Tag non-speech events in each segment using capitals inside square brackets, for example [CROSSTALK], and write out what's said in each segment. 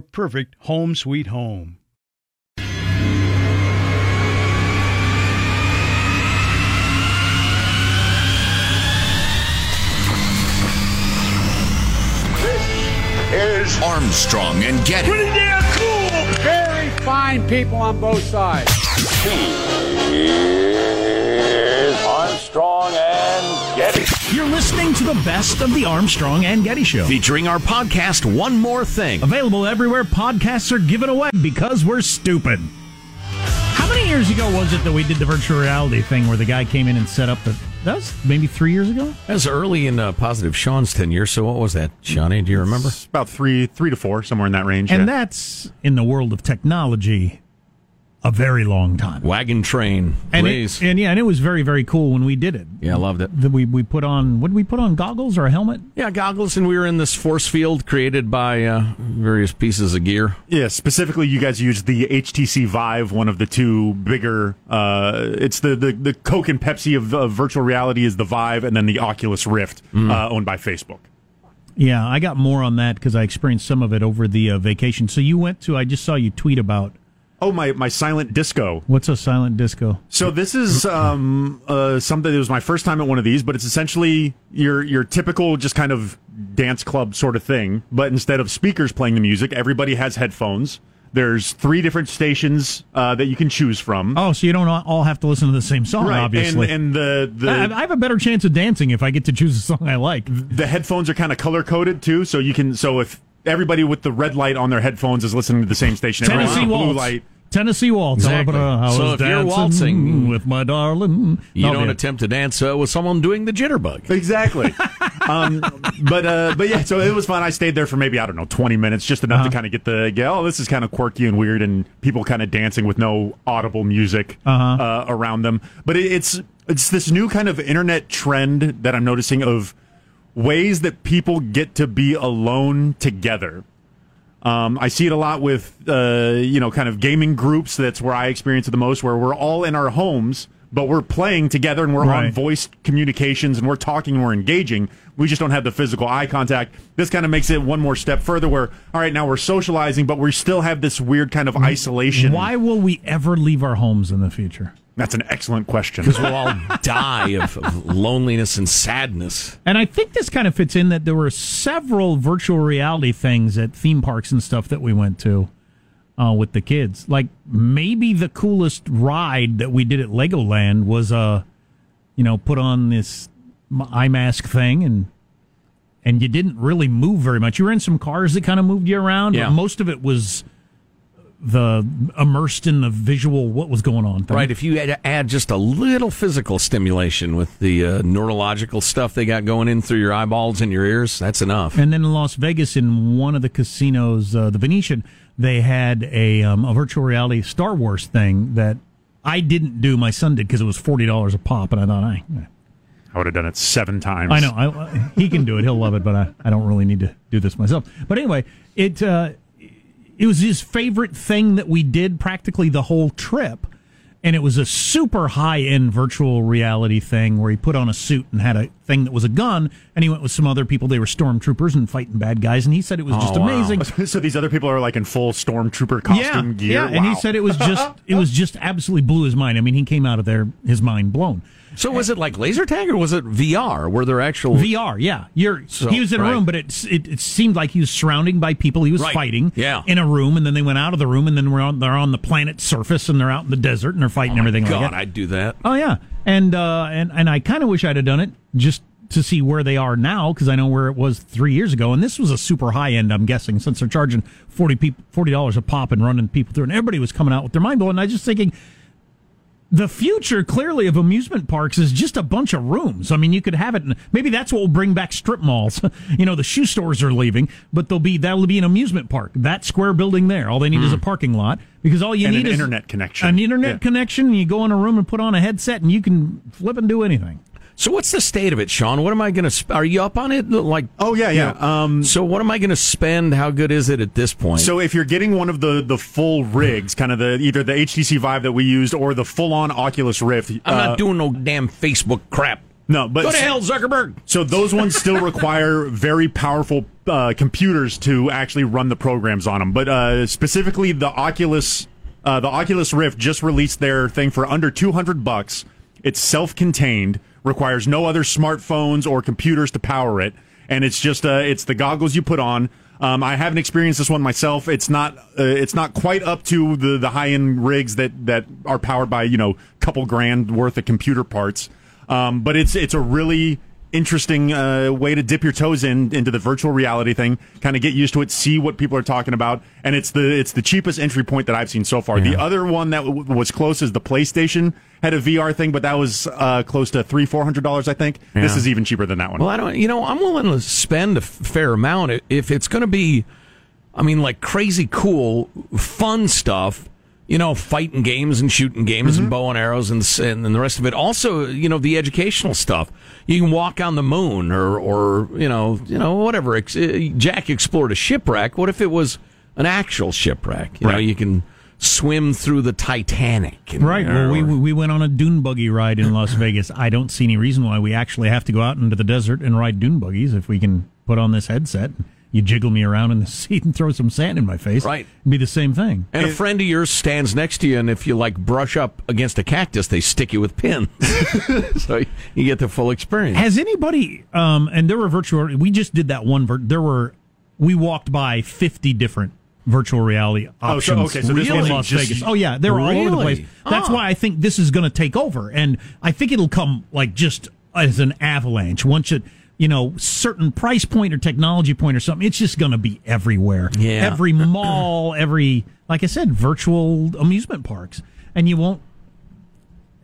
perfect home sweet home. This is Armstrong and Getty. Pretty damn cool. Very fine people on both sides. He Is Armstrong and Getty. You're listening to the best of the Armstrong and Getty Show, featuring our podcast, One More Thing. Available everywhere podcasts are given away because we're stupid. How many years ago was it that we did the virtual reality thing where the guy came in and set up the. That was maybe three years ago? That was early in uh, Positive Sean's tenure. So what was that, Shawnee? Do you remember? It's about three, three to four, somewhere in that range. And yeah. that's in the world of technology a very long time. Wagon train, and, please. it, and yeah, and it was very very cool when we did it. Yeah, I loved it. The, we we put on what did we put on goggles or a helmet? Yeah, goggles, and we were in this force field created by uh, various pieces of gear. Yeah, specifically, you guys used the HTC Vive, one of the two bigger. Uh, it's the, the the Coke and Pepsi of, of, virtual reality is the Vive, and then the Oculus Rift, mm. uh, owned by Facebook. Yeah, I got more on that because I experienced some of it over the uh, vacation. So you went to? I just saw you tweet about Oh, my, my silent disco. What's a silent disco? So this is um, uh, something. It was my first time at one of these, but it's essentially your your typical just kind of dance club sort of thing. But instead of speakers playing the music, everybody has headphones. There's three different stations uh, that you can choose from. Oh, so you don't all have to listen to the same song, right. obviously. And, and the, the I, I, have a better chance of dancing if I get to choose a song I like. The headphones are kind of color coded too, so you can. So if everybody with the red light on their headphones is listening to the same station, Tennessee blue Waltz. light. Tennessee waltz. Exactly. so if you're waltzing with my darling, you no, don't attempt to dance uh, with someone doing the jitterbug. Exactly. [LAUGHS] um, but uh, but yeah, so it was fun. I stayed there for maybe I don't know twenty minutes, just enough uh-huh. to kind of get the yeah, oh this is kind of quirky and weird, and people kind of dancing with no audible music uh-huh. uh, around them. But it, it's it's this new kind of internet trend that I'm noticing of ways that people get to be alone together. Um, I see it a lot with, uh, you know, kind of gaming groups. That's where I experience it the most, where we're all in our homes, but we're playing together and we're on voice communications and we're talking and we're engaging. We just don't have the physical eye contact. This kind of makes it one more step further where, all right, now we're socializing, but we still have this weird kind of isolation. Why will we ever leave our homes in the future? That's an excellent question. Because we'll all die of, of loneliness and sadness. And I think this kind of fits in that there were several virtual reality things at theme parks and stuff that we went to uh, with the kids. Like maybe the coolest ride that we did at Legoland was uh, you know, put on this eye mask thing and and you didn't really move very much. You were in some cars that kind of moved you around, Yeah. but most of it was the immersed in the visual what was going on thing. Right. If you had to add just a little physical stimulation with the uh, neurological stuff they got going in through your eyeballs and your ears, that's enough. And then in Las Vegas, in one of the casinos, uh, the Venetian, they had a, um, a virtual reality Star Wars thing that I didn't do. My son did because it was forty dollars a pop, and I thought, I, I would have done it seven times. I know I, he can do it. He'll love it, but I, I don't really need to do this myself. But anyway, it uh, it was his favorite thing that we did practically the whole trip. And it was a super high end virtual reality thing where he put on a suit and had a thing that was a gun. And he went with some other people. They were stormtroopers and fighting bad guys. And he said it was oh, just Oh, wow. amazing. [LAUGHS] So these other people are like in full stormtrooper costume yeah, gear. Yeah, and he said it was just it was [LAUGHS] just absolutely blew his mind. I mean, he came out of there his mind blown. So was it like laser tag or was it VR? Were there actual VR, yeah. You're So, he was in a right. room, but it, it it seemed like he was surrounding by people he was Right. fighting. Yeah. in a room, and then they went out of the room, and then we're on, they're on the planet's surface, and they're out in the desert, and they're fighting everything God, like. I'd do that. Oh yeah, and uh, and and I kind of wish I'd have done it just to see where they are now because I know where it was three years ago, and this was a super high end. I'm guessing since they're charging forty people forty dollars a pop and running people through, and everybody was coming out with their mind blown. And I was just thinking. The future, clearly, of amusement parks is just a bunch of rooms. I mean, you could have it. Maybe that's what will bring back strip malls. [LAUGHS] you know, the shoe stores are leaving, but they'll be that'll be an amusement park. That square building there. All they need is a hmm. parking lot because all you And need an is internet connection. An internet Yeah. connection. You go in a room and put on a headset, and you can flip and do anything. So what's the state of it, Sean? What am I going to? Sp- are you up on it? Like, Oh yeah, you yeah. know, Um, so what am I going to spend? How good is it at this point? So if you're getting one of the the full rigs, kind of the either the HTC Vive that we used or the full on Oculus Rift, I'm uh, not doing no damn Facebook crap. no, but Go to hell, Zuckerberg. So those ones still [LAUGHS] require very powerful uh, computers to actually run the programs on them. But uh, specifically, the Oculus, uh, the Oculus Rift just released their thing for under two hundred bucks. It's self-contained, requires no other smartphones or computers to power it, and it's just uh, it's the goggles you put on. Um, I haven't experienced this one myself. It's not uh, it's not quite up to the the high end rigs that that are powered by you know couple grand worth of computer parts. Um, but it's it's a really interesting uh, way to dip your toes in into the virtual reality thing, kind of get used to it, see what people are talking about, and it's the it's the cheapest entry point that I've seen so far. The other one that w- was close is the PlayStation had a VR thing, but that was uh, close to three four hundred dollars, I think. This is even cheaper than that one. Well, I don't. You know, I'm willing to spend a fair amount if it's going to be. I mean, like crazy cool, fun stuff. You know, fighting games and shooting games Mm-hmm. and bow and arrows and, and and the rest of it. Also, you know, the educational stuff. You can walk on the moon, or or you know, you know, whatever. Uh, Jack explored a shipwreck. What if it was an actual shipwreck? You know, Right. you can swim through the Titanic. and- Right. Well, we we went on a dune buggy ride in Las [LAUGHS] Vegas. I don't see any reason why we actually have to go out into the desert and ride dune buggies if we can put on this headset. You jiggle me around in the [LAUGHS] seat and throw some sand in my face. Right. It'd be the same thing. And a friend of yours stands next to you, and if you like brush up against a cactus, they stick you with pins, [LAUGHS] [LAUGHS] so you get the full experience. Has anybody? Um, and there were virtual. We just did that one. Vir- there were. We walked by fifty different virtual reality options. Oh, so- options okay, so this in Las just- Vegas. Oh yeah, they were all over the place. That's Oh. why I think this is going to take over, and I think it'll come like just as an avalanche once it. You know, certain price point or technology point or something. It's just going to be everywhere. Yeah. Every mall, every like I said, virtual amusement parks, and you won't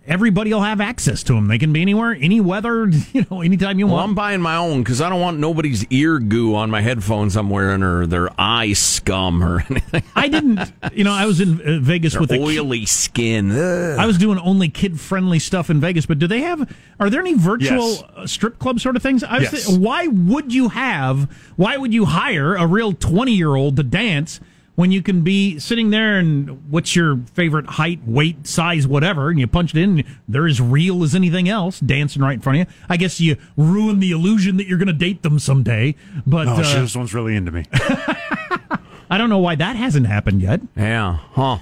everybody will have access to them. They can be anywhere, any weather, [LAUGHS] you know, anytime you Well, want. I'm buying my own because I don't want nobody's ear goo on my headphones I'm wearing or their eye scum or [LAUGHS] anything. I didn't, you know, I was in uh, Vegas Their with a oily skin. Ugh. I was doing only kid friendly stuff in Vegas, but do they have? Are there any virtual Yes. uh, strip club sort of things? I was Yes. thi- why would you have? Why would you hire a real twenty year old to dance when you can be sitting there and what's your favorite height, weight, size, whatever, and you punch it in, and they're as real as anything else, dancing right in front of you. I guess you ruin the illusion that you're going to date them someday. But Oh, uh, this one's really into me. [LAUGHS] I don't know why that hasn't happened yet. Yeah, huh?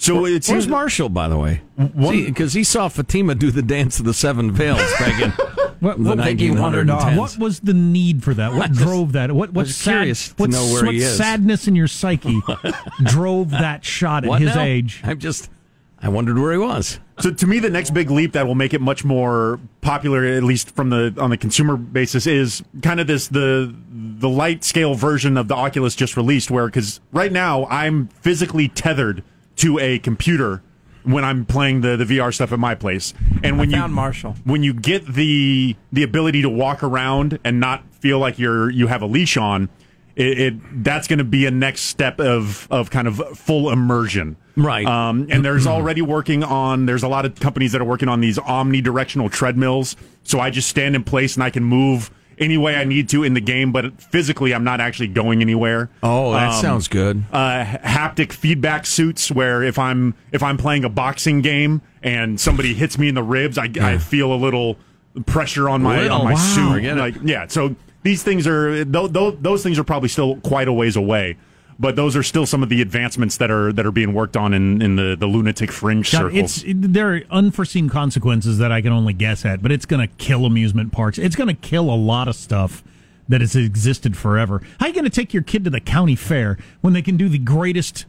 So it Where's Marshall, by the way? Mm, because he saw Fatima do the dance of the seven veils [LAUGHS] back in What, the what, think he wandered off. 1910s. what was the need for that? What [LAUGHS] just- drove that? What what was sad, to what, know where what he is. sadness in your psyche [LAUGHS] drove that shot at What his now? age? I'm just, I wondered where he was. So to me, the next big leap that will make it much more popular, at least from the on the consumer basis, is kind of this the the light scale version of the Oculus just released. Where because right now I'm physically tethered to a computer when I'm playing the, the VR stuff at my place, and when you Marshall. when you get the the ability to walk around and not feel like you're you have a leash on. It, it that's going to be a next step of of kind of full immersion, Right. Um, and there's already working on. There's a lot of companies that are working on these omnidirectional treadmills. So I just stand in place and I can move any way I need to in the game, but physically I'm not actually going anywhere. Oh, that Um, sounds good. uh, haptic feedback suits where if I'm if I'm playing a boxing game and somebody hits me in the ribs, I, I feel a little pressure on my Little, on my wow. suit. Like yeah, so these things are those, those things are probably still quite a ways away. But those are still some of the advancements that are that are being worked on in, in the, the lunatic fringe God, circles. it's it, there are unforeseen consequences that I can only guess at, but it's going to kill amusement parks. It's going to kill a lot of stuff that has existed forever. How are you going to take your kid to the county fair when they can do the greatest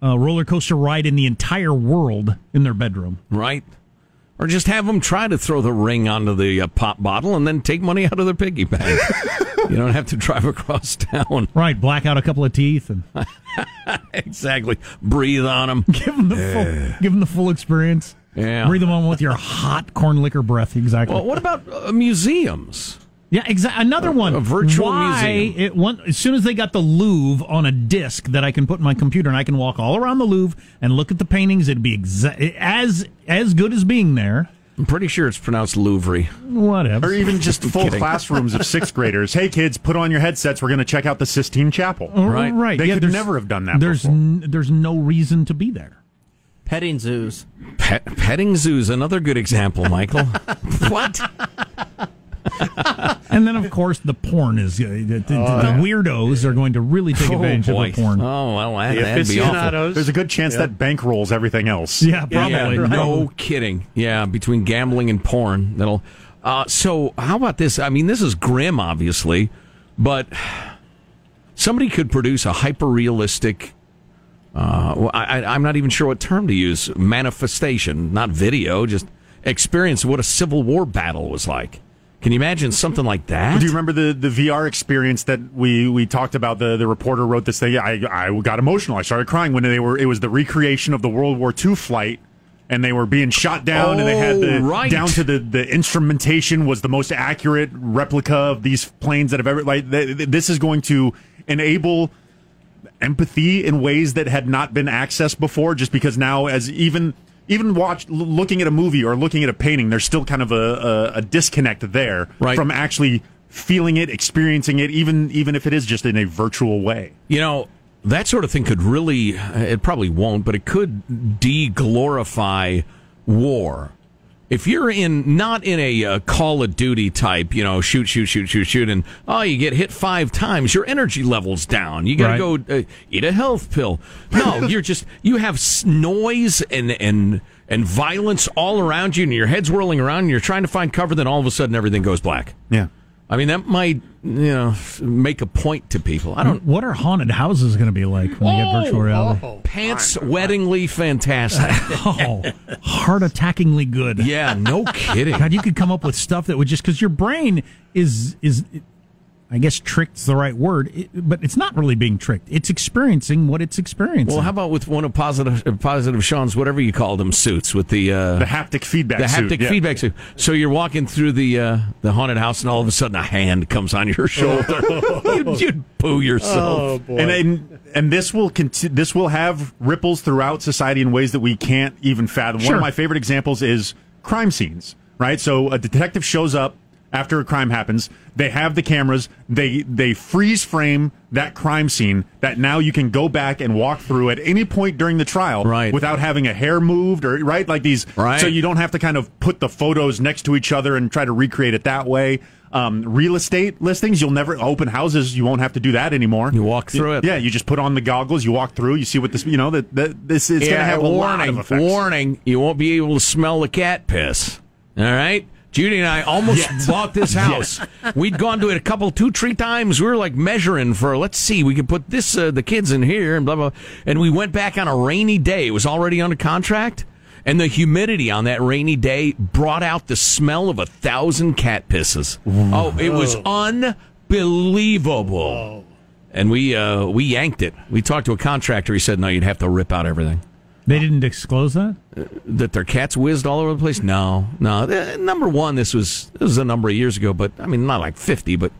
uh, roller coaster ride in the entire world in their bedroom? right? Or just have them try to throw the ring onto the uh, pop bottle and then take money out of their piggy bank. [LAUGHS] you don't have to drive across town. Right, black out a couple of teeth and [LAUGHS] exactly. Breathe on them. [LAUGHS] give them the full, give them the full experience. Yeah. Breathe them on with your hot corn liquor breath. Exactly. Well, what about uh, museums? Yeah, exactly. Another one. a virtual Why museum. It, one, as soon as they got the Louvre on a disc that I can put in my computer and I can walk all around the Louvre and look at the paintings, it'd be exa- as as good as being there. I'm pretty sure it's pronounced Louvre. Whatever. or even just [LAUGHS] full kidding. classrooms of sixth graders. Hey kids, put on your headsets. We're going to check out the Sistine Chapel. Oh, right. Right. They yeah, could never have done that There's before. n- there's no reason to be there. Petting zoos. Pet, petting zoos, another good example, Michael. [LAUGHS] what? [LAUGHS] And then of course the porn is uh, the, the, the weirdos are going to really take advantage oh, boy. of the porn. Oh, well, that, The that'd be awful. aficionados. There's a good chance that bankrolls everything else. yeah, probably. Yeah, no kidding. Yeah, between gambling and porn, that'll. Uh, so, how about this? I mean, this is grim, obviously, but somebody could produce a hyper realistic. Uh, well, I, I- I'm not even sure what term to use. Manifestation, not video, just experience what a Civil War battle was like. Can you imagine something like that? Do you remember the, the VR experience that we, we talked about? The, the reporter wrote this thing. I, I got emotional. I started crying when they were. It was the recreation of the World War II flight, and they were being shot down, and they had the Oh, right. down to the, the instrumentation was the most accurate replica of these planes that have ever. Like th- th- this is going to enable empathy in ways that had not been accessed before just because now as even even watch looking at a movie or looking at a painting there's still kind of a, a, a disconnect there Right. from actually feeling it experiencing it even even if it is just in a virtual way You know, that sort of thing could really, it probably won't, but it could de glorify war. If you're in, not in a uh, Call of Duty type, you know, shoot, shoot, shoot, shoot, shoot, and oh, you get hit five times, your energy level's down. You got to Right. go uh, eat a health pill. No, [LAUGHS] you're just, you have noise and, and, and violence all around you, and your head's whirling around, and you're trying to find cover, then all of a sudden everything goes black. yeah I mean, that might, you know, make a point to people. I don't What are haunted houses going to be like when we get oh, virtual reality? Oh, oh. Pants weddingly fantastic. [LAUGHS] Oh, heart attackingly good. yeah, no [LAUGHS] kidding. God, you could come up with stuff that would just because your brain is is, I guess, tricked's the right word, it, but it's not really being tricked. It's experiencing what it's experiencing. Well, how about with one of positive positive Sean's whatever you call them suits with the uh, the haptic feedback the suit, haptic yeah. feedback suit. So you're walking through the uh, the haunted house, and all of a sudden a hand comes on your shoulder. [LAUGHS] you'd, you'd poo yourself. and, and and this will conti- this will have ripples throughout society in ways that we can't even fathom. One of my favorite examples is crime scenes. Right, so a detective shows up after a crime happens, they have the cameras. They they freeze frame that crime scene that now you can go back and walk through at any point during the trial, Right. Without having a hair moved or right like these, Right. So you don't have to kind of put the photos next to each other and try to recreate it that way. Um, real estate listings, you'll never open houses. You won't have to do that anymore. You walk through it. Yeah, you just put on the goggles. You walk through. You see what this. You know that, that this is going to have a lot warning, of effects. warning, you won't be able to smell the cat piss. All right? Judy and I almost bought this [LAUGHS] house. We'd gone to it a couple, two, three times. We were like measuring for, let's see, we could put this, uh, the kids in here and blah, blah. And we went back on a rainy day. It was already under contract. And the humidity on that rainy day brought out the smell of a thousand cat pisses. Oh, it was unbelievable. And we uh, we yanked it. We talked to a contractor. He said, "No, you'd have to rip out everything." They didn't disclose that. that their cats whizzed all over the place? No, no. Uh, number one, this was this was a number of years ago, but I mean, not like fifty, but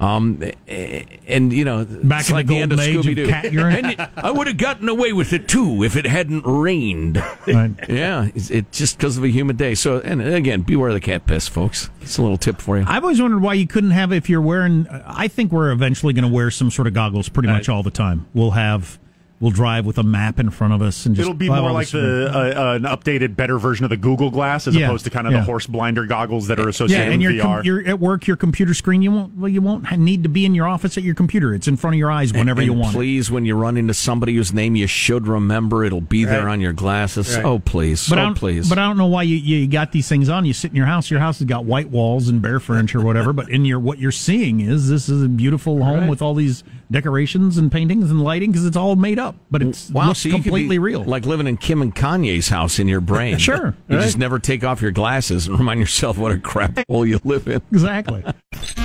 um, eh, and you know, Back in the like the end of age of Scooby Doo. cat urine? And it- I would have gotten away with it too if it hadn't rained. Right. [LAUGHS] Yeah, it's it just because of a humid day. So, and again, beware of the cat piss, folks. It's a little tip for you. I've always wondered why you couldn't have if you're wearing. I think we're eventually going to wear some sort of goggles pretty much all the time. We'll have we'll drive with a map in front of us and just It'll be more like the uh, uh, an updated, better version of the Google Glass, as Yeah, opposed to kind of yeah. the horse blinder goggles that are yeah, associated and with your VR. com- you're at work, your computer screen. You won't well, you won't need to be in your office at your computer. It's in front of your eyes whenever and you want. it. Please, when you run into somebody whose name you should remember, it'll be there on your glasses. Right. Oh, please. But I oh, don't, please. But I don't know why you, you got these things on. You sit in your house. Your house has got white walls and bare furniture, or whatever. But in your what you're seeing is this is a beautiful home with all these decorations and paintings and lighting because it's all made up, but it's Wow, looks so you could completely be real. Like living in Kim and Kanye's house in your brain. [LAUGHS] Sure. You Right. just never take off your glasses and [LAUGHS] remind yourself what a crap [LAUGHS] hole you live in. Exactly.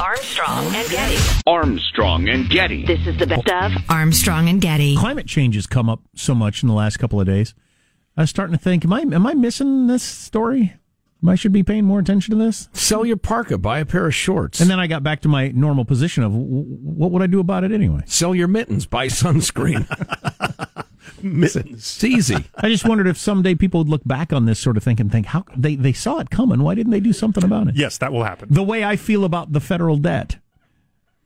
Armstrong and Getty. Armstrong and Getty. This is the best of Armstrong and Getty. Climate change has come up so much in the last couple of days. I was starting to think, am I am I missing this story? I should be paying more attention to this. Sell your parka, buy a pair of shorts. And then I got back to my normal position of what would I do about it anyway? Sell your mittens, buy sunscreen. [LAUGHS] Mittens. It's easy. [LAUGHS] I just wondered if someday people would look back on this sort of thing and think, how they, they saw it coming. Why didn't they do something about it? yes, that will happen. The way I feel about the federal debt.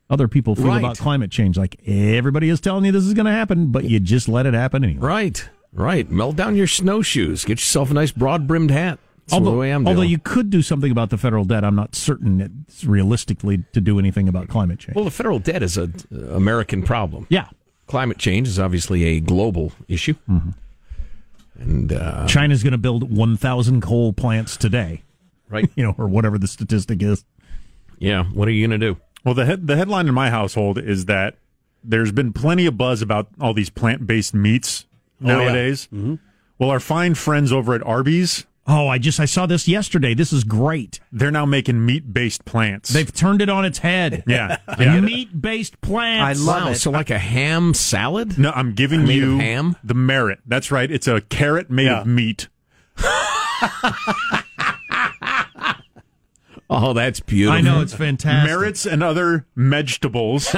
Other people feel Right. about climate change. Like everybody is telling you this is going to happen, but you just let it happen anyway. Right, right. Melt down your snowshoes. Get yourself a nice broad brimmed hat. That's Although, the way I'm although you could do something about the federal debt, I'm not certain it's realistically to do anything about climate change. well, the federal debt is a uh, American problem. yeah, Climate change is obviously a global issue. Mm-hmm. And uh, China's going to build 1,000 coal plants today, right, [LAUGHS] you know, or whatever the statistic is. yeah. What are you going to do? Well, the head, the headline in my household is that there's been plenty of buzz about all these plant based meats Oh, yeah. nowadays. Well, our fine friends over at Arby's, Oh, I just I saw this yesterday. This is great. they're now making meat based plants. They've turned it on its head. [LAUGHS] yeah, [LAUGHS] yeah. Meat based plants. I love wow, it. so like a ham salad? No, I'm giving Made of you ham? the marrot. That's right. It's a carrot made Yeah. of meat. [LAUGHS] Oh, that's beautiful. I know it's fantastic. Marrots and other vegetables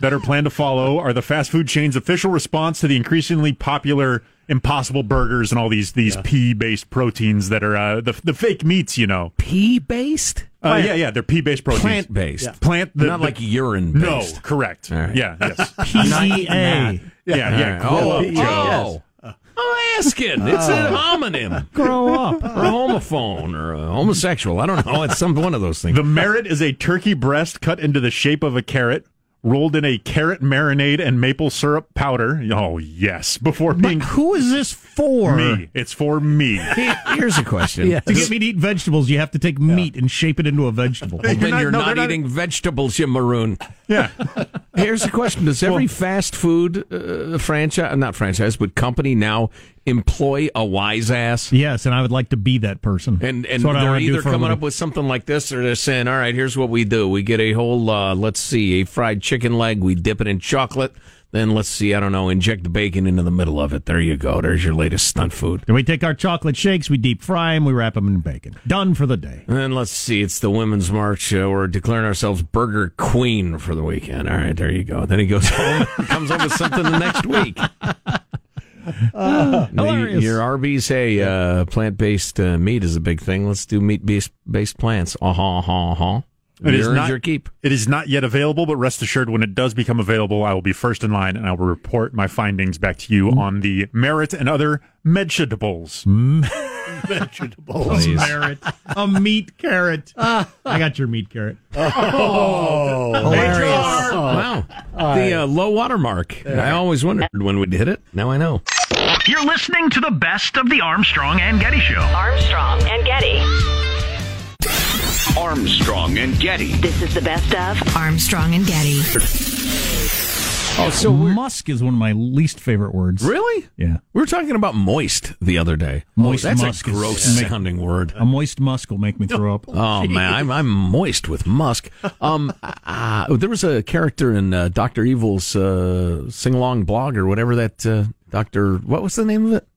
that are planned to follow are the fast food chain's official response to the increasingly popular Impossible Burgers and all these these pea based proteins that are uh, the the fake meats. You know, pea based, uh, yeah, yeah, they're pea based proteins. plant based, Plant, the, not the- like urine no, correct. All right. Yeah, yes, [LAUGHS] PCA. yeah, yeah. Oh, grow up, oh, Joe. I'm asking. It's a homonym. [LAUGHS] Grow up. or a homophone or a homosexual. I don't know. It's some one of those things. The marrot is a turkey breast cut into the shape of a carrot, rolled in a carrot marinade and maple syrup powder. Oh yes, before being Who is this for? me. It's for me. Here's a question. [LAUGHS] To get me to eat vegetables, you have to take meat and shape it into a vegetable. Then You're not- you're no, not, they're not- eating vegetables, you maroon. Yeah. [LAUGHS] Here's the question: Does every fast food uh, franchise, not franchise, but company now employ a wise ass? yes, and I would like to be that person. And and they're either coming up with something like this, or they're saying, "All right, here's what we do: we get a whole, uh, let's see, a fried chicken leg, we dip it in chocolate, then let's see, I don't know, inject the bacon into the middle of it. There you go. There's your latest stunt food. Then we take our chocolate shakes, we deep fry them, we wrap them in bacon. Done for the day. And then let's see, it's the Women's March. Uh, we're declaring ourselves Burger Queen for the weekend. All right, there you go. Then he goes home [LAUGHS] comes up with something the next week. Uh, hilarious. your Arby's, hey, uh, plant based uh, meat is a big thing. Let's do meat based based plants. Uh huh, uh huh, uh huh. It is not your keep. It is not yet available, but rest assured, when it does become available, I will be first in line and I will report my findings back to you on the marrot and other vegetables. Vegetables. Carrot. A meat carrot. I got your meat carrot. [LAUGHS] Oh, Hilarious. Wow. The uh, low water mark. I always wondered when we'd hit it. Now I know. You're listening to the best of the Armstrong and Getty Show. Armstrong and Getty. Armstrong and Getty. This is the best of Armstrong and Getty. Oh, so musk is one of my least favorite words. Really? Yeah. We were talking about moist the other day. Moist oh, that's musk a gross make- sounding word. A moist musk will make me throw up. [LAUGHS] Oh man, I'm I'm moist with musk. Um, [LAUGHS] uh, there was a character in uh, Doctor Evil's uh, sing along blog or whatever that uh, Doctor. What was the name of it?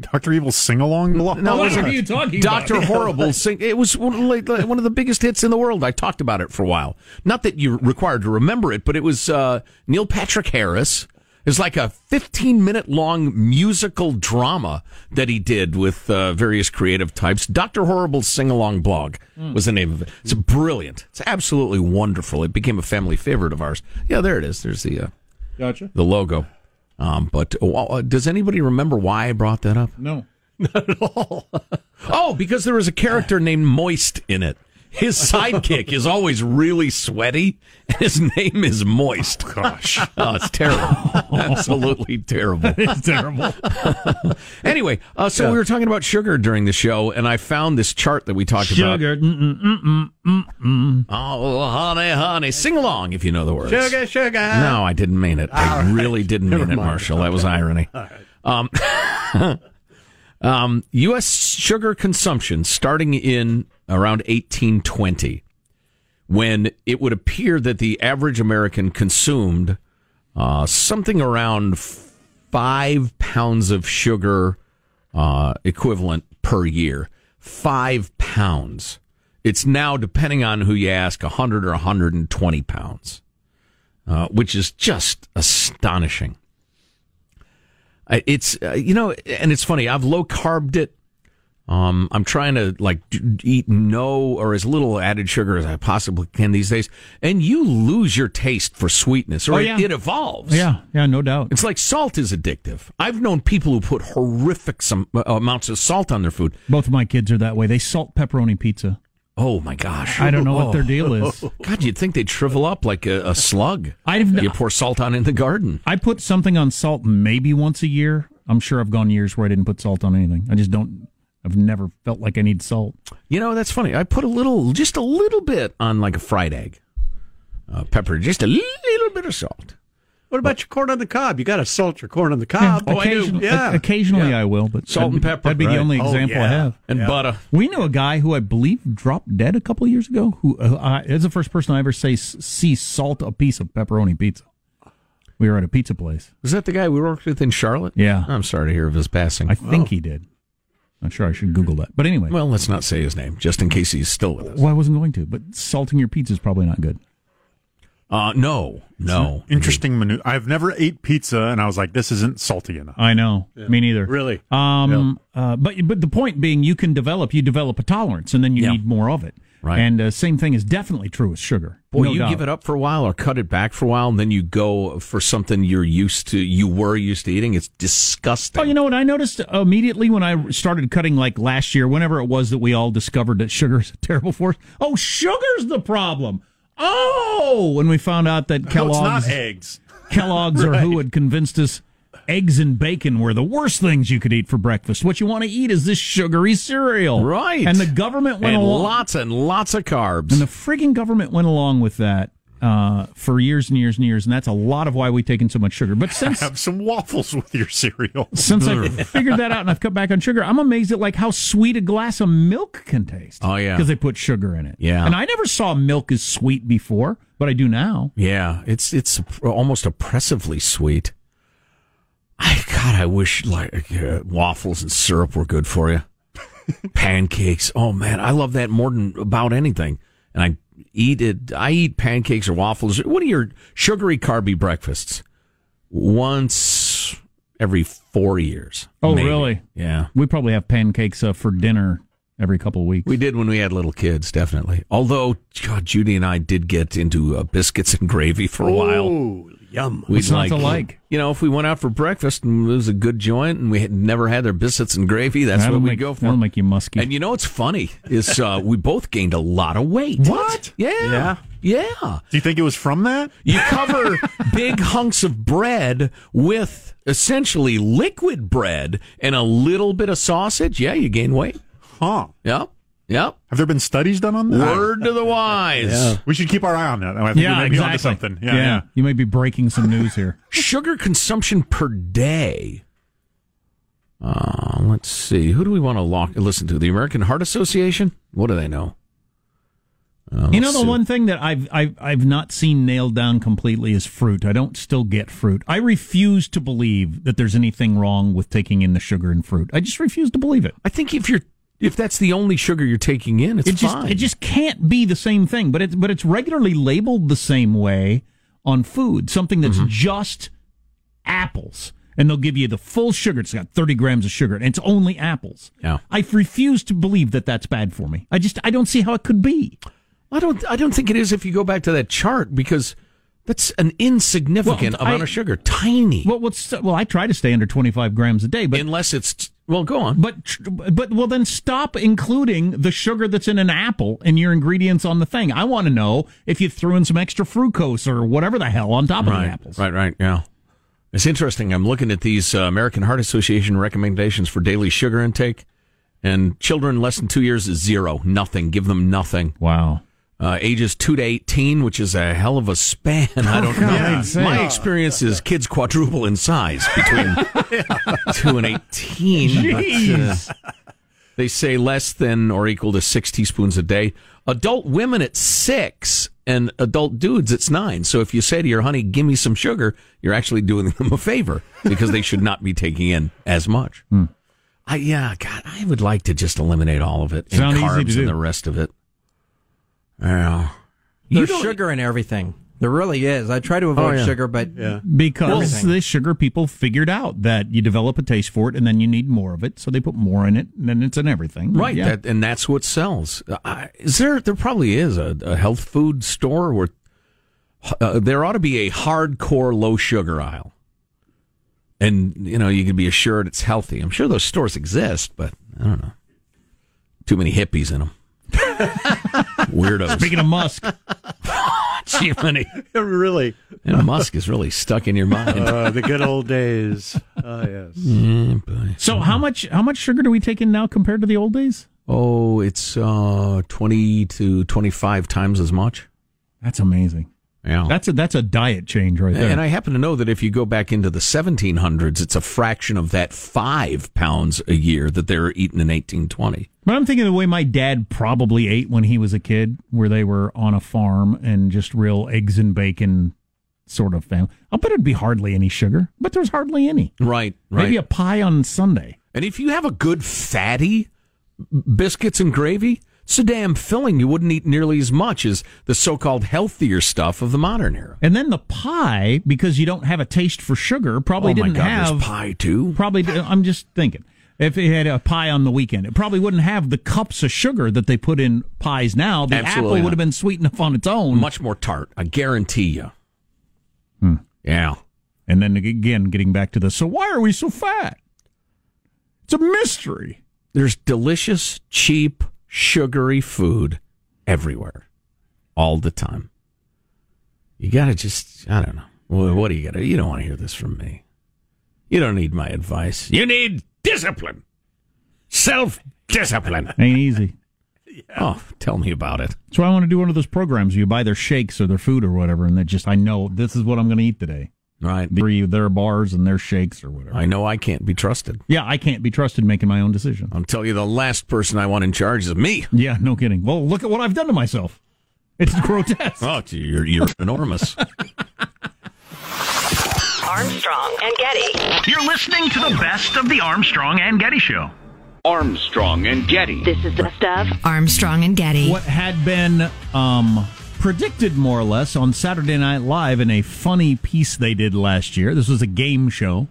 Dr. Evil's sing along blog? No, What are you talking Doctor? Horrible [LAUGHS] sing. It was one, like, like one of the biggest hits in the world. I talked about it for a while. Not that you're required to remember it, but it was uh, Neil Patrick Harris. It's like a 15 minute long musical drama that he did with uh, various creative types. Dr. Horrible's Sing Along Blog was the name of it. It's brilliant. It's absolutely wonderful. It became a family favorite of ours. Yeah, there it is. There's the uh, Gotcha. the logo. Um, but uh, does anybody remember why I brought that up? No. [LAUGHS] Not at all. oh, because there was a character named Moist in it. His sidekick is always really sweaty, his name is Moist. Oh, gosh. [LAUGHS] Oh, it's terrible. Absolutely terrible. [LAUGHS] It's terrible. [LAUGHS] Anyway, uh, so we were talking about sugar during the show, and I found this chart that we talked about. Sugar. Mm-mm, mm-mm, mm-mm. Oh, honey, honey. Sing along if you know the words. Sugar, sugar. No, I didn't mean it. I All right. really didn't mean Never it, mind. Marshall. That was irony. Um, um, U.S. sugar consumption starting in around 1820, when it would appear that the average American consumed uh, something around five pounds of sugar uh, equivalent per year. Five pounds. It's now, depending on who you ask, 100 or 120 pounds, uh, which is just astonishing. It's uh, you know, and it's funny. I've low carbed it. Um, I'm trying to like d- eat no or as little added sugar as I possibly can these days, and you lose your taste for sweetness, or Oh, it- it, evolves. Yeah, yeah, no doubt. It's like salt is addictive. I've known people who put horrific some uh, amounts of salt on their food. Both of my kids are that way. They salt pepperoni pizza. Oh my gosh! I don't know what their Oh. deal is. [LAUGHS] God, you'd think they'd shrivel up like a, a slug. I've you pour salt on in the garden. I put something on salt maybe once a year. I'm sure I've gone years where I didn't put salt on anything. I just don't. I've never felt like I need salt. You know, that's funny. I put a little, just a little bit on like a fried egg. Uh, pepper, just a little bit of salt. What about your corn on the cob? You got to salt your corn on the cob. [LAUGHS] Yeah, occasionally, occasionally I will, but Salt and pepper, That'd be right. the only Oh, example I have. And Yeah. butter. We knew a guy who I believe dropped dead a couple of years ago. Who uh, is the first person I ever say see salt a piece of pepperoni pizza. We were at a pizza place. Was that the guy we worked with in Charlotte? Yeah, I'm sorry to hear of his passing. I think he did. Not sure. I should Google that. But anyway, Well, let's not say his name, just in case he's still with us. well, I wasn't going to. But salting your pizza is probably not good. Uh, no, no. Interesting menu. I've never ate pizza, and I was like, this isn't salty enough. I know. Me neither. Really? Um, uh, but but the point being, you can develop you develop a tolerance, and then you Yeah. need more of it. Right. And uh, same thing is definitely true with sugar. Boy, No you doubt. give it up for a while or cut it back for a while, and then you go for something you're used to, you were used to eating. It's disgusting. Oh, you know what I noticed immediately when I started cutting, like last year, whenever it was that we all discovered that sugar is terrible for us. Oh, sugar's the problem. Oh, when we found out that [LAUGHS] No, Kellogg's it's not eggs. [LAUGHS] Kellogg's or who had convinced us eggs and bacon were the worst things you could eat for breakfast. What you want to eat is this sugary cereal, Right. And the government went and along. lots and lots of carbs. And the frigging government went along with that uh, for years and years and years, and that's a lot of why we've taken so much sugar. But [LAUGHS] since I Have some waffles with your cereal. since I [LAUGHS] figured that out and I've cut back on sugar, I'm amazed at like how sweet a glass of milk can taste. Oh, yeah. because they put sugar in it. Yeah. and I never saw milk as sweet before, but I do now. Yeah, it's it's almost oppressively sweet. I God, I wish like uh, waffles and syrup were good for you. [LAUGHS] pancakes, oh man, I love that more than about anything. And I eat it. I eat pancakes or waffles. What are your sugary, carby breakfasts? Once every four years. Oh, maybe. really? Yeah. We probably have pancakes uh, for dinner every couple of weeks. We did when we had little kids, definitely. Although, God, Judy and I did get into uh, biscuits and gravy for a while. Yum. What's not to like? You know, if we went out for breakfast and it was a good joint and we had never had their biscuits and gravy, that's That'll what we make- go for. That'll make you musky. And you know what's funny is uh, [LAUGHS] we both gained a lot of weight. What? Yeah. Yeah. Yeah. Do you think it was from that? You cover [LAUGHS] big hunks of bread with essentially liquid bread and a little bit of sausage. Yeah, you gain weight. Huh. Yep. Yep. Have there been studies done on that? Word to the wise. We should keep our eye on that. I think yeah, we may be exactly. onto something. Yeah, yeah. You may be breaking some news here. [LAUGHS] Sugar consumption per day. Uh, let's see. Who do we want to lock, listen to? The American Heart Association? What do they know? Uh, You know the see. one thing that I've, I've I've not seen nailed down completely is fruit. I don't still get fruit. I refuse to believe that there's anything wrong with taking in the sugar in fruit. I just refuse to believe it. I think if you're if that's the only sugar you're taking in, it's it just fine. it just can't be the same thing. But it's but it's regularly labeled the same way on food. Something that's Mm-hmm. just apples. And they'll give you the full sugar. It's got 30 grams of sugar, and it's only apples. Yeah. I refuse to believe that that's bad for me. I just I don't see how it could be. I don't. I don't think it is. If you go back to that chart, because that's an insignificant Well, amount I- of sugar. Tiny. Well, what's well, I try to stay under 25 grams a day, but unless it's well, go on. But but well, then stop including the sugar that's in an apple in your ingredients on the thing. I want to know if you threw in some extra fructose or whatever the hell on top of right, the apples. Right, right, yeah. It's interesting. I'm looking at these uh, American Heart Association recommendations for daily sugar intake, and children less than two years is zero, nothing. Give them nothing. Wow. Uh, ages two to eighteen, which is a hell of a span. I don't know. God's My experience is kids quadruple in size between [LAUGHS] [LAUGHS] two and eighteen. but, uh, they say less than or equal to six teaspoons a day. Adult women at six, and adult dudes it's nine. So if you say to your honey, "Give me some sugar," you're actually doing them a favor because they should not be taking in as much. Hmm. I yeah, God, I would like to just eliminate all of it and easy to carbs and the rest of it. Yeah. There's don't- sugar in everything. There really is. I try to avoid Oh, yeah. sugar, but Because Everything. the sugar people figured out that you develop a taste for it and then you need more of it, so they put more in it, and then it's in everything. Right, Yeah. that, and that's what sells. Uh, is there? There probably is a, a health food store where uh, there ought to be a hardcore low sugar aisle, and you know you can be assured it's healthy. I'm sure those stores exist, but I don't know. Too many hippies in them. [LAUGHS] Weirdos. Speaking of Musk, [LAUGHS] Gee, many. really? And Musk is really stuck in your mind. Uh, the good old days. Oh yes. [LAUGHS] Yeah, boy. so how much how much sugar do we take in now compared to the old days? Oh, it's uh, twenty to twenty-five times as much. That's amazing. Yeah. That's a that's a diet change right there. And I happen to know that if you go back into the 1700s, it's a fraction of that five pounds a year that they were eating in 1820. But I'm thinking the way my dad probably ate when he was a kid, where they were on a farm and just real eggs and bacon sort of family. I'll bet it'd be hardly any sugar, but there's hardly any. Right, right. Maybe a pie on Sunday. And if you have a good fatty biscuits and gravy, damn filling you wouldn't eat nearly as much as the so-called healthier stuff of the modern era. And then the pie, because you don't have a taste for sugar, probably Oh didn't God, there's have pie too. Probably, I'm just thinking. If it had a pie on the weekend, it probably wouldn't have the cups of sugar that they put in pies now. The Absolutely apple not. would have been sweet enough on its own. Much more tart, I guarantee you. Hmm. Yeah. And then again, getting back to the so why are we so fat? It's a mystery. There's delicious, cheap, sugary food everywhere, all the time. You gotta just, I don't know. What do you gotta, you don't want to hear this from me. You don't need my advice. You need discipline. Self discipline. [LAUGHS] Ain't easy. Yeah. Oh, tell me about it. So I want to do one of those programs. Where you buy their shakes or their food or whatever, and they just I know this is what I'm going to eat today. Right. Their, their bars and their shakes or whatever. I know I can't be trusted. Yeah, I can't be trusted making my own decision. I'll tell you the last person I want in charge is me. Yeah, no kidding. Well, look at what I've done to myself. It's [LAUGHS] grotesque. Oh, you're, you're enormous. [LAUGHS] Armstrong and Getty. You're listening to the best of the Armstrong and Getty Show. Armstrong and Getty. This is the best of Armstrong and Getty. What had been um, predicted more or less on Saturday Night Live in a funny piece they did last year. This was a game show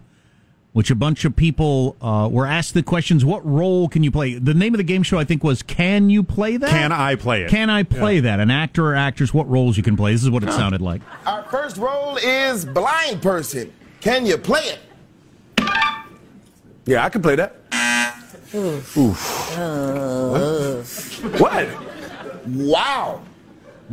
which a bunch of people uh, were asked the questions: What role can you play? The name of the game show, I think, was "Can you play that? Can I play it? Can I play that? An actor or actress? What roles you can play? This is what it sounded like. Our first role is blind person. Can you play it? Yeah, I can play that. Oof. what? Wow.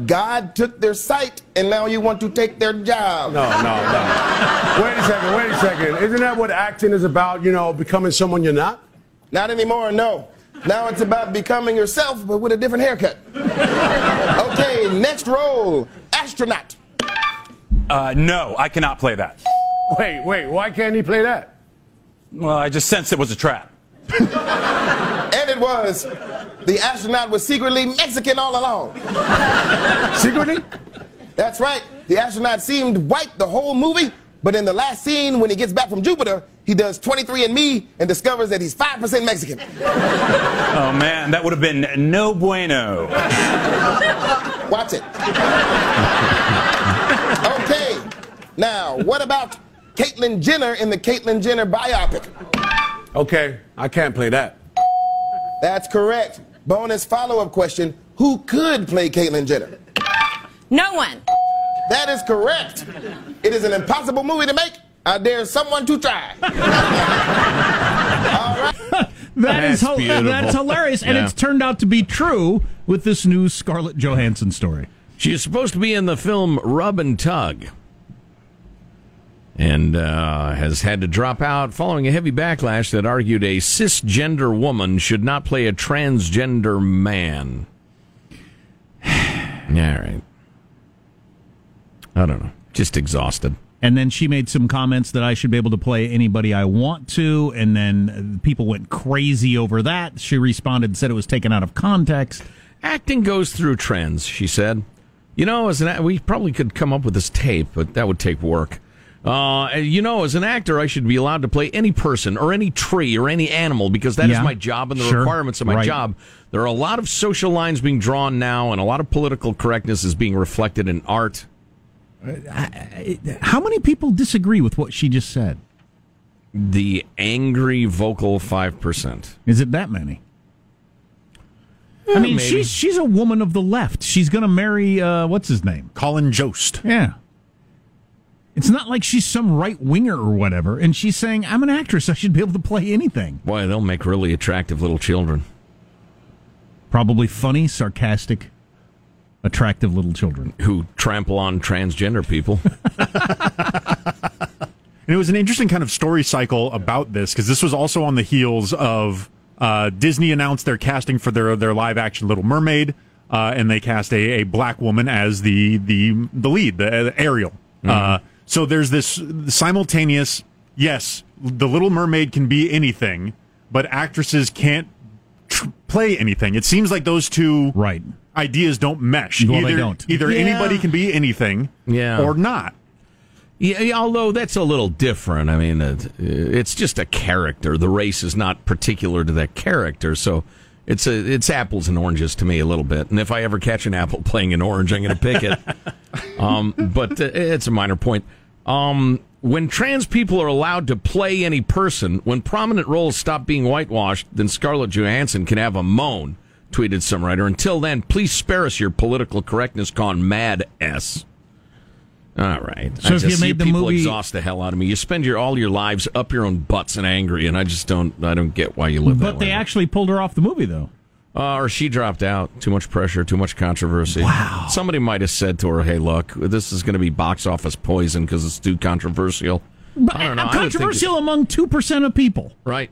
God took their sight and now you want to take their job. No, no, no. Wait a second, wait a second. Isn't that what acting is about, you know, becoming someone you're not? Not anymore, no. Now it's about becoming yourself, but with a different haircut. okay, next role astronaut. Uh, no, I cannot play that. Wait, wait, why can't he play that? Well, I just sensed it was a trap. and it was. The astronaut was secretly Mexican all along. Secretly? That's right. The astronaut seemed white the whole movie, but in the last scene, when he gets back from Jupiter, he does 23andMe and discovers that he's 5% Mexican. Oh, man, that would have been no bueno. Watch it. okay. Now, what about Caitlyn Jenner in the Caitlyn Jenner biopic? Okay, I can't play that. That's correct. Bonus follow up question Who could play Caitlyn Jenner? No one. That is correct. It is an impossible movie to make. I dare someone to try. [LAUGHS] That is That's hil- beautiful. that's hilarious, and Yeah. it's turned out to be true with this new Scarlett Johansson story. She is supposed to be in the film Rub and Tug. And uh, has had to drop out following a heavy backlash that argued a cisgender woman should not play a transgender man. [SIGHS] yeah, all right. I don't know. Just exhausted. And then she made some comments that I should be able to play anybody I want to, and then uh, people went crazy over that. She responded and said it was taken out of context. Acting goes through trends, she said. You know, as an we probably could come up with this tape, but that would take work. Uh, you know, as an actor, I should be allowed to play any person or any tree or any animal because that is Yeah, my job and the sure, requirements of my right. job. There are a lot of social lines being drawn now, and a lot of political correctness is being reflected in art. How many people disagree with what she just said? The angry vocal five percent. Is it that many? I mean, maybe. she's she's a woman of the left. She's going to marry uh, what's his name? Colin Jost. Yeah. It's not like she's some right winger or whatever, and she's saying, "I'm an actress. I should be able to play anything." Boy, they'll make really attractive little children. Probably funny, sarcastic, attractive little children who trample on transgender people. [LAUGHS] And it was an interesting kind of story cycle about this because this was also on the heels of uh, Disney announced their casting for their their live action Little Mermaid, uh, and they cast a, a black woman as the the the lead, the, uh, Ariel. Uh, so there's this simultaneous. Yes, the Little Mermaid can be anything, but actresses can't tr- play anything. It seems like those two right ideas don't mesh. Well, they either, don't. Either Yeah. anybody can be anything, Yeah. or not. Yeah, yeah, although that's a little different. I mean, it, it's just a character. The race is not particular to that character, so it's a, it's apples and oranges to me a little bit. And if I ever catch an apple playing an orange, I'm going to pick it. [LAUGHS] um, but uh, it's a minor point. Um, when trans people are allowed to play any person, when prominent roles stop being whitewashed, then Scarlett Johansson can have a moan. Tweeted some writer. Until then, please spare us your political correctness gone mad s. All right. So I if you just- made the people movie- exhaust the hell out of me. You spend your all your lives up your own butts and angry, and I just don't. I don't get why you live that But way. they actually pulled her off the movie, though. Uh, or she dropped out. Too much pressure. Too much controversy. Wow. Somebody might have said to her, "Hey, look, this is going to be box office poison because it's too controversial." But I don't know. I would think Controversial among two percent of people. Right.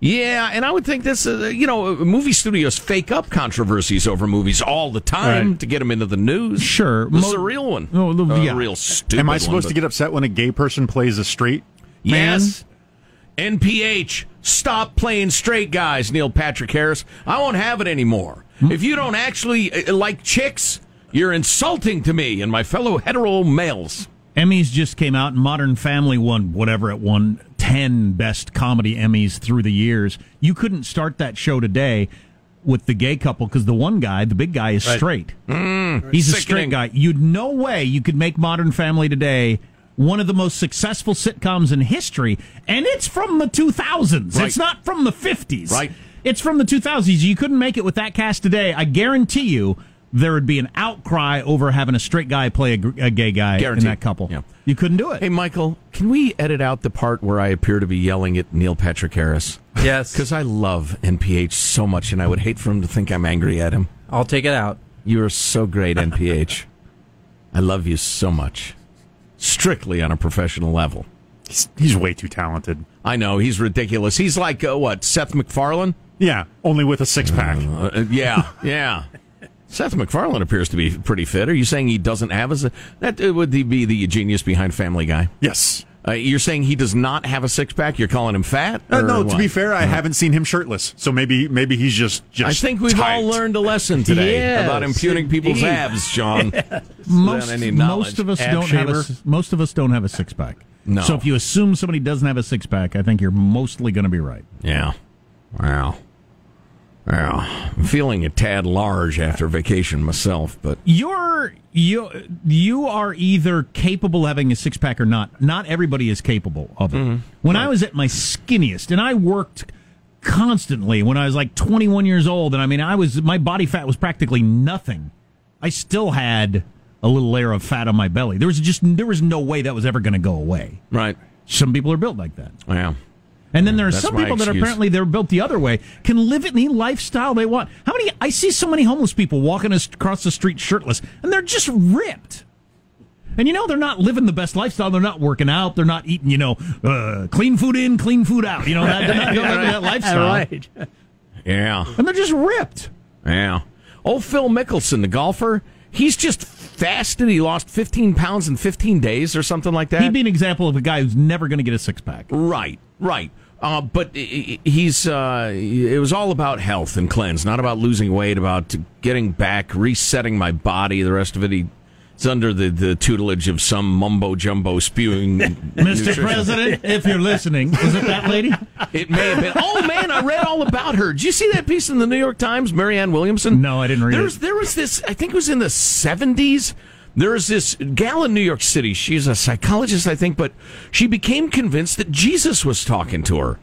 Yeah, and I would think this, uh, you know, movie studios fake up controversies over movies all the time Right. to get them into the news. Sure. This Mo- is a real one. Oh, the- A yeah. real stupid Am I one, supposed but- to get upset when a gay person plays a straight man? Yes. NPH, stop playing straight guys, Neil Patrick Harris. I won't have it anymore. If you don't actually uh, like chicks, you're insulting to me and my fellow hetero males. Emmys just came out, and Modern Family won whatever it won ten best comedy Emmys through the years. You couldn't start that show today with the gay couple because the one guy, the big guy, is Right. straight. Mm, He's a straight guy. You'd no way you could make Modern Family today one of the most successful sitcoms in history, and it's from the 2000s. Right. It's not from the 50s. Right. It's from the 2000s. You couldn't make it with that cast today. I guarantee you there would be an outcry over having a straight guy play a, a gay guy Guaranteed. in that couple. Yeah. You couldn't do it. Hey, Michael, can we edit out the part where I appear to be yelling at Neil Patrick Harris? Yes. [LAUGHS] Because I love NPH so much, and I would hate for him to think I'm angry at him. I'll take it out. You are so great, NPH. I love you so much. Strictly on a professional level. He's, he's way too talented. I know, he's ridiculous. He's like, uh, what, Seth MacFarlane? Yeah, only with a six pack. Uh, uh, yeah, [LAUGHS] yeah. Seth MacFarlane appears to be pretty fit. Are you saying he doesn't have a that uh, would he be the genius behind Family Guy? yes. Uh, you're saying he does not have a six pack. You're calling him fat? Uh, or no, to be fair, I haven't seen him shirtless, so maybe maybe he's just just. I think we've tight. all learned a lesson today Yes, about impugning people's indeed. abs, John. most, any most of us Ab don't have a, most of us don't have a six pack. No. So if you assume somebody doesn't have a six pack, I think you're mostly going to be right. Yeah. Wow. Wow. I'm feeling a tad large after vacation myself, but You're you you are either capable of having a six pack or not. Not everybody is capable of it. Mm-hmm. When I was at my skinniest, and I worked constantly when I was like 21 years old, and I mean I was my body fat was practically nothing. I still had a little layer of fat on my belly. There was just there was no way that was ever going to go away. right. Some people are built like that. Yeah. And then there are That's some people that excuse. apparently they're built the other way, can live any lifestyle they want. How many? I see so many homeless people walking across the street shirtless, and they're just ripped. And you know they're not living the best lifestyle. They're not working out. They're not eating, you know, uh, clean food in, clean food out. You know, that, they're not [LAUGHS] living that lifestyle. right. Yeah. And they're just ripped. Yeah. Oh, Phil Mickelson, the golfer, he's just fasted. He lost 15 pounds in 15 days or something like that. He'd be an example of a guy who's never going to get a six pack. Right, right. Uh, but he's uh, it was all about health and cleanse, not about losing weight, about getting back, resetting my body. The rest of it, he, it's under the, the tutelage of some mumbo jumbo spewing. [LAUGHS] Mr. President, if you're listening, is it that lady? It may have been. Oh man, I read all about her. Did you see that piece in the New York Times, Marianne Williamson? No, I didn't read There's, it. There was this. I think it was in the seventies. There's this gal in New York City. She's a psychologist, I think, but she became convinced that Jesus was talking to her.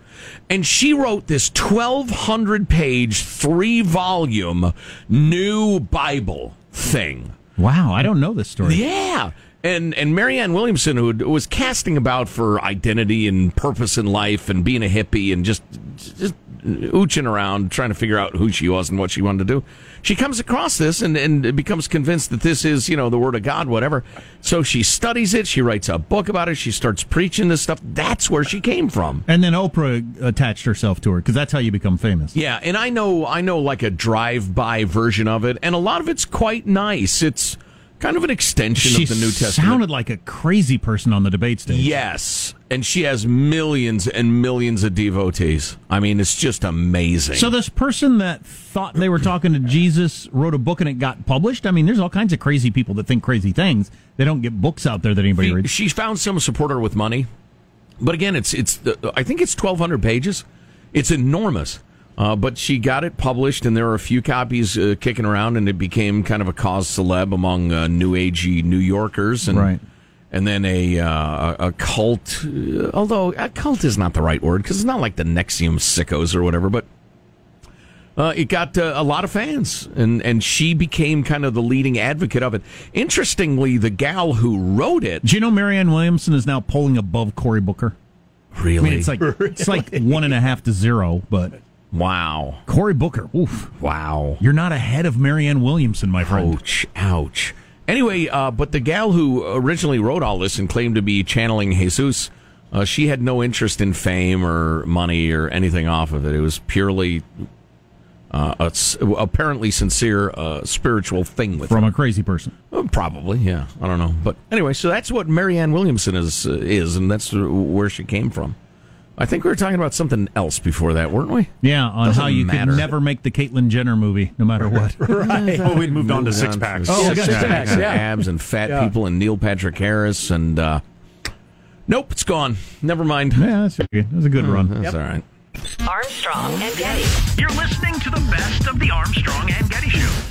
And she wrote this 1,200 page, three volume new Bible thing. Wow, I don't know this story. Yeah. And and Marianne Williamson, who was casting about for identity and purpose in life and being a hippie and just just ooching around trying to figure out who she was and what she wanted to do. She comes across this and, and becomes convinced that this is, you know, the word of God, whatever. So she studies it, she writes a book about it, she starts preaching this stuff. That's where she came from. And then Oprah attached herself to her because that's how you become famous. Yeah, and I know I know like a drive-by version of it, and a lot of it's quite nice. It's kind of an extension She of the New Testament. sounded like a crazy person on the debate stage. Yes, and she has millions and millions of devotees. I mean, it's just amazing. So this person that thought they were talking to Jesus wrote a book and it got published. I mean, there's all kinds of crazy people that think crazy things. They don't get books out there that anybody she, reads. she found some supporter with money, but again, it's it's uh, I think it's twelve hundred pages. It's enormous. Uh, but she got it published, and there were a few copies uh, kicking around, and it became kind of a cause celeb among uh, new agey New Yorkers, and Right. and then a uh, a cult. uh, Although a cult is not the right word because it's not like the NXIVM sickos or whatever, but uh, it got uh, a lot of fans, and and she became kind of the leading advocate of it. Interestingly, the gal who wrote it, Do you know Marianne Williamson is now polling above Cory Booker? really, I mean, it's like it's [LAUGHS] like one and a half to zero, but wow, Cory Booker, oof, wow, you're not ahead of Marianne Williamson, my friend. ouch, ouch. Anyway, uh, but the gal who originally wrote all this and claimed to be channeling Jesus, uh, she had no interest in fame or money or anything off of it. It was purely uh, a s- apparently sincere uh, spiritual thing with From a crazy person. Uh, Probably, yeah. I don't know, but anyway, so that's what Marianne Williamson is uh, is, and that's where she came from. I think we were talking about something else before that, weren't we? Yeah, on Doesn't how you matter. could never make the Caitlyn Jenner movie, no matter [LAUGHS] what. [LAUGHS] right. Well, we'd moved on to six packs. Oh, six packs, yeah. abs and fat Yeah. people and Neil Patrick Harris and uh, nope, it's gone. Never mind. yeah, that's good. That was a good run. That's all right. Armstrong and Getty. You're listening to the best of the Armstrong and Getty Show.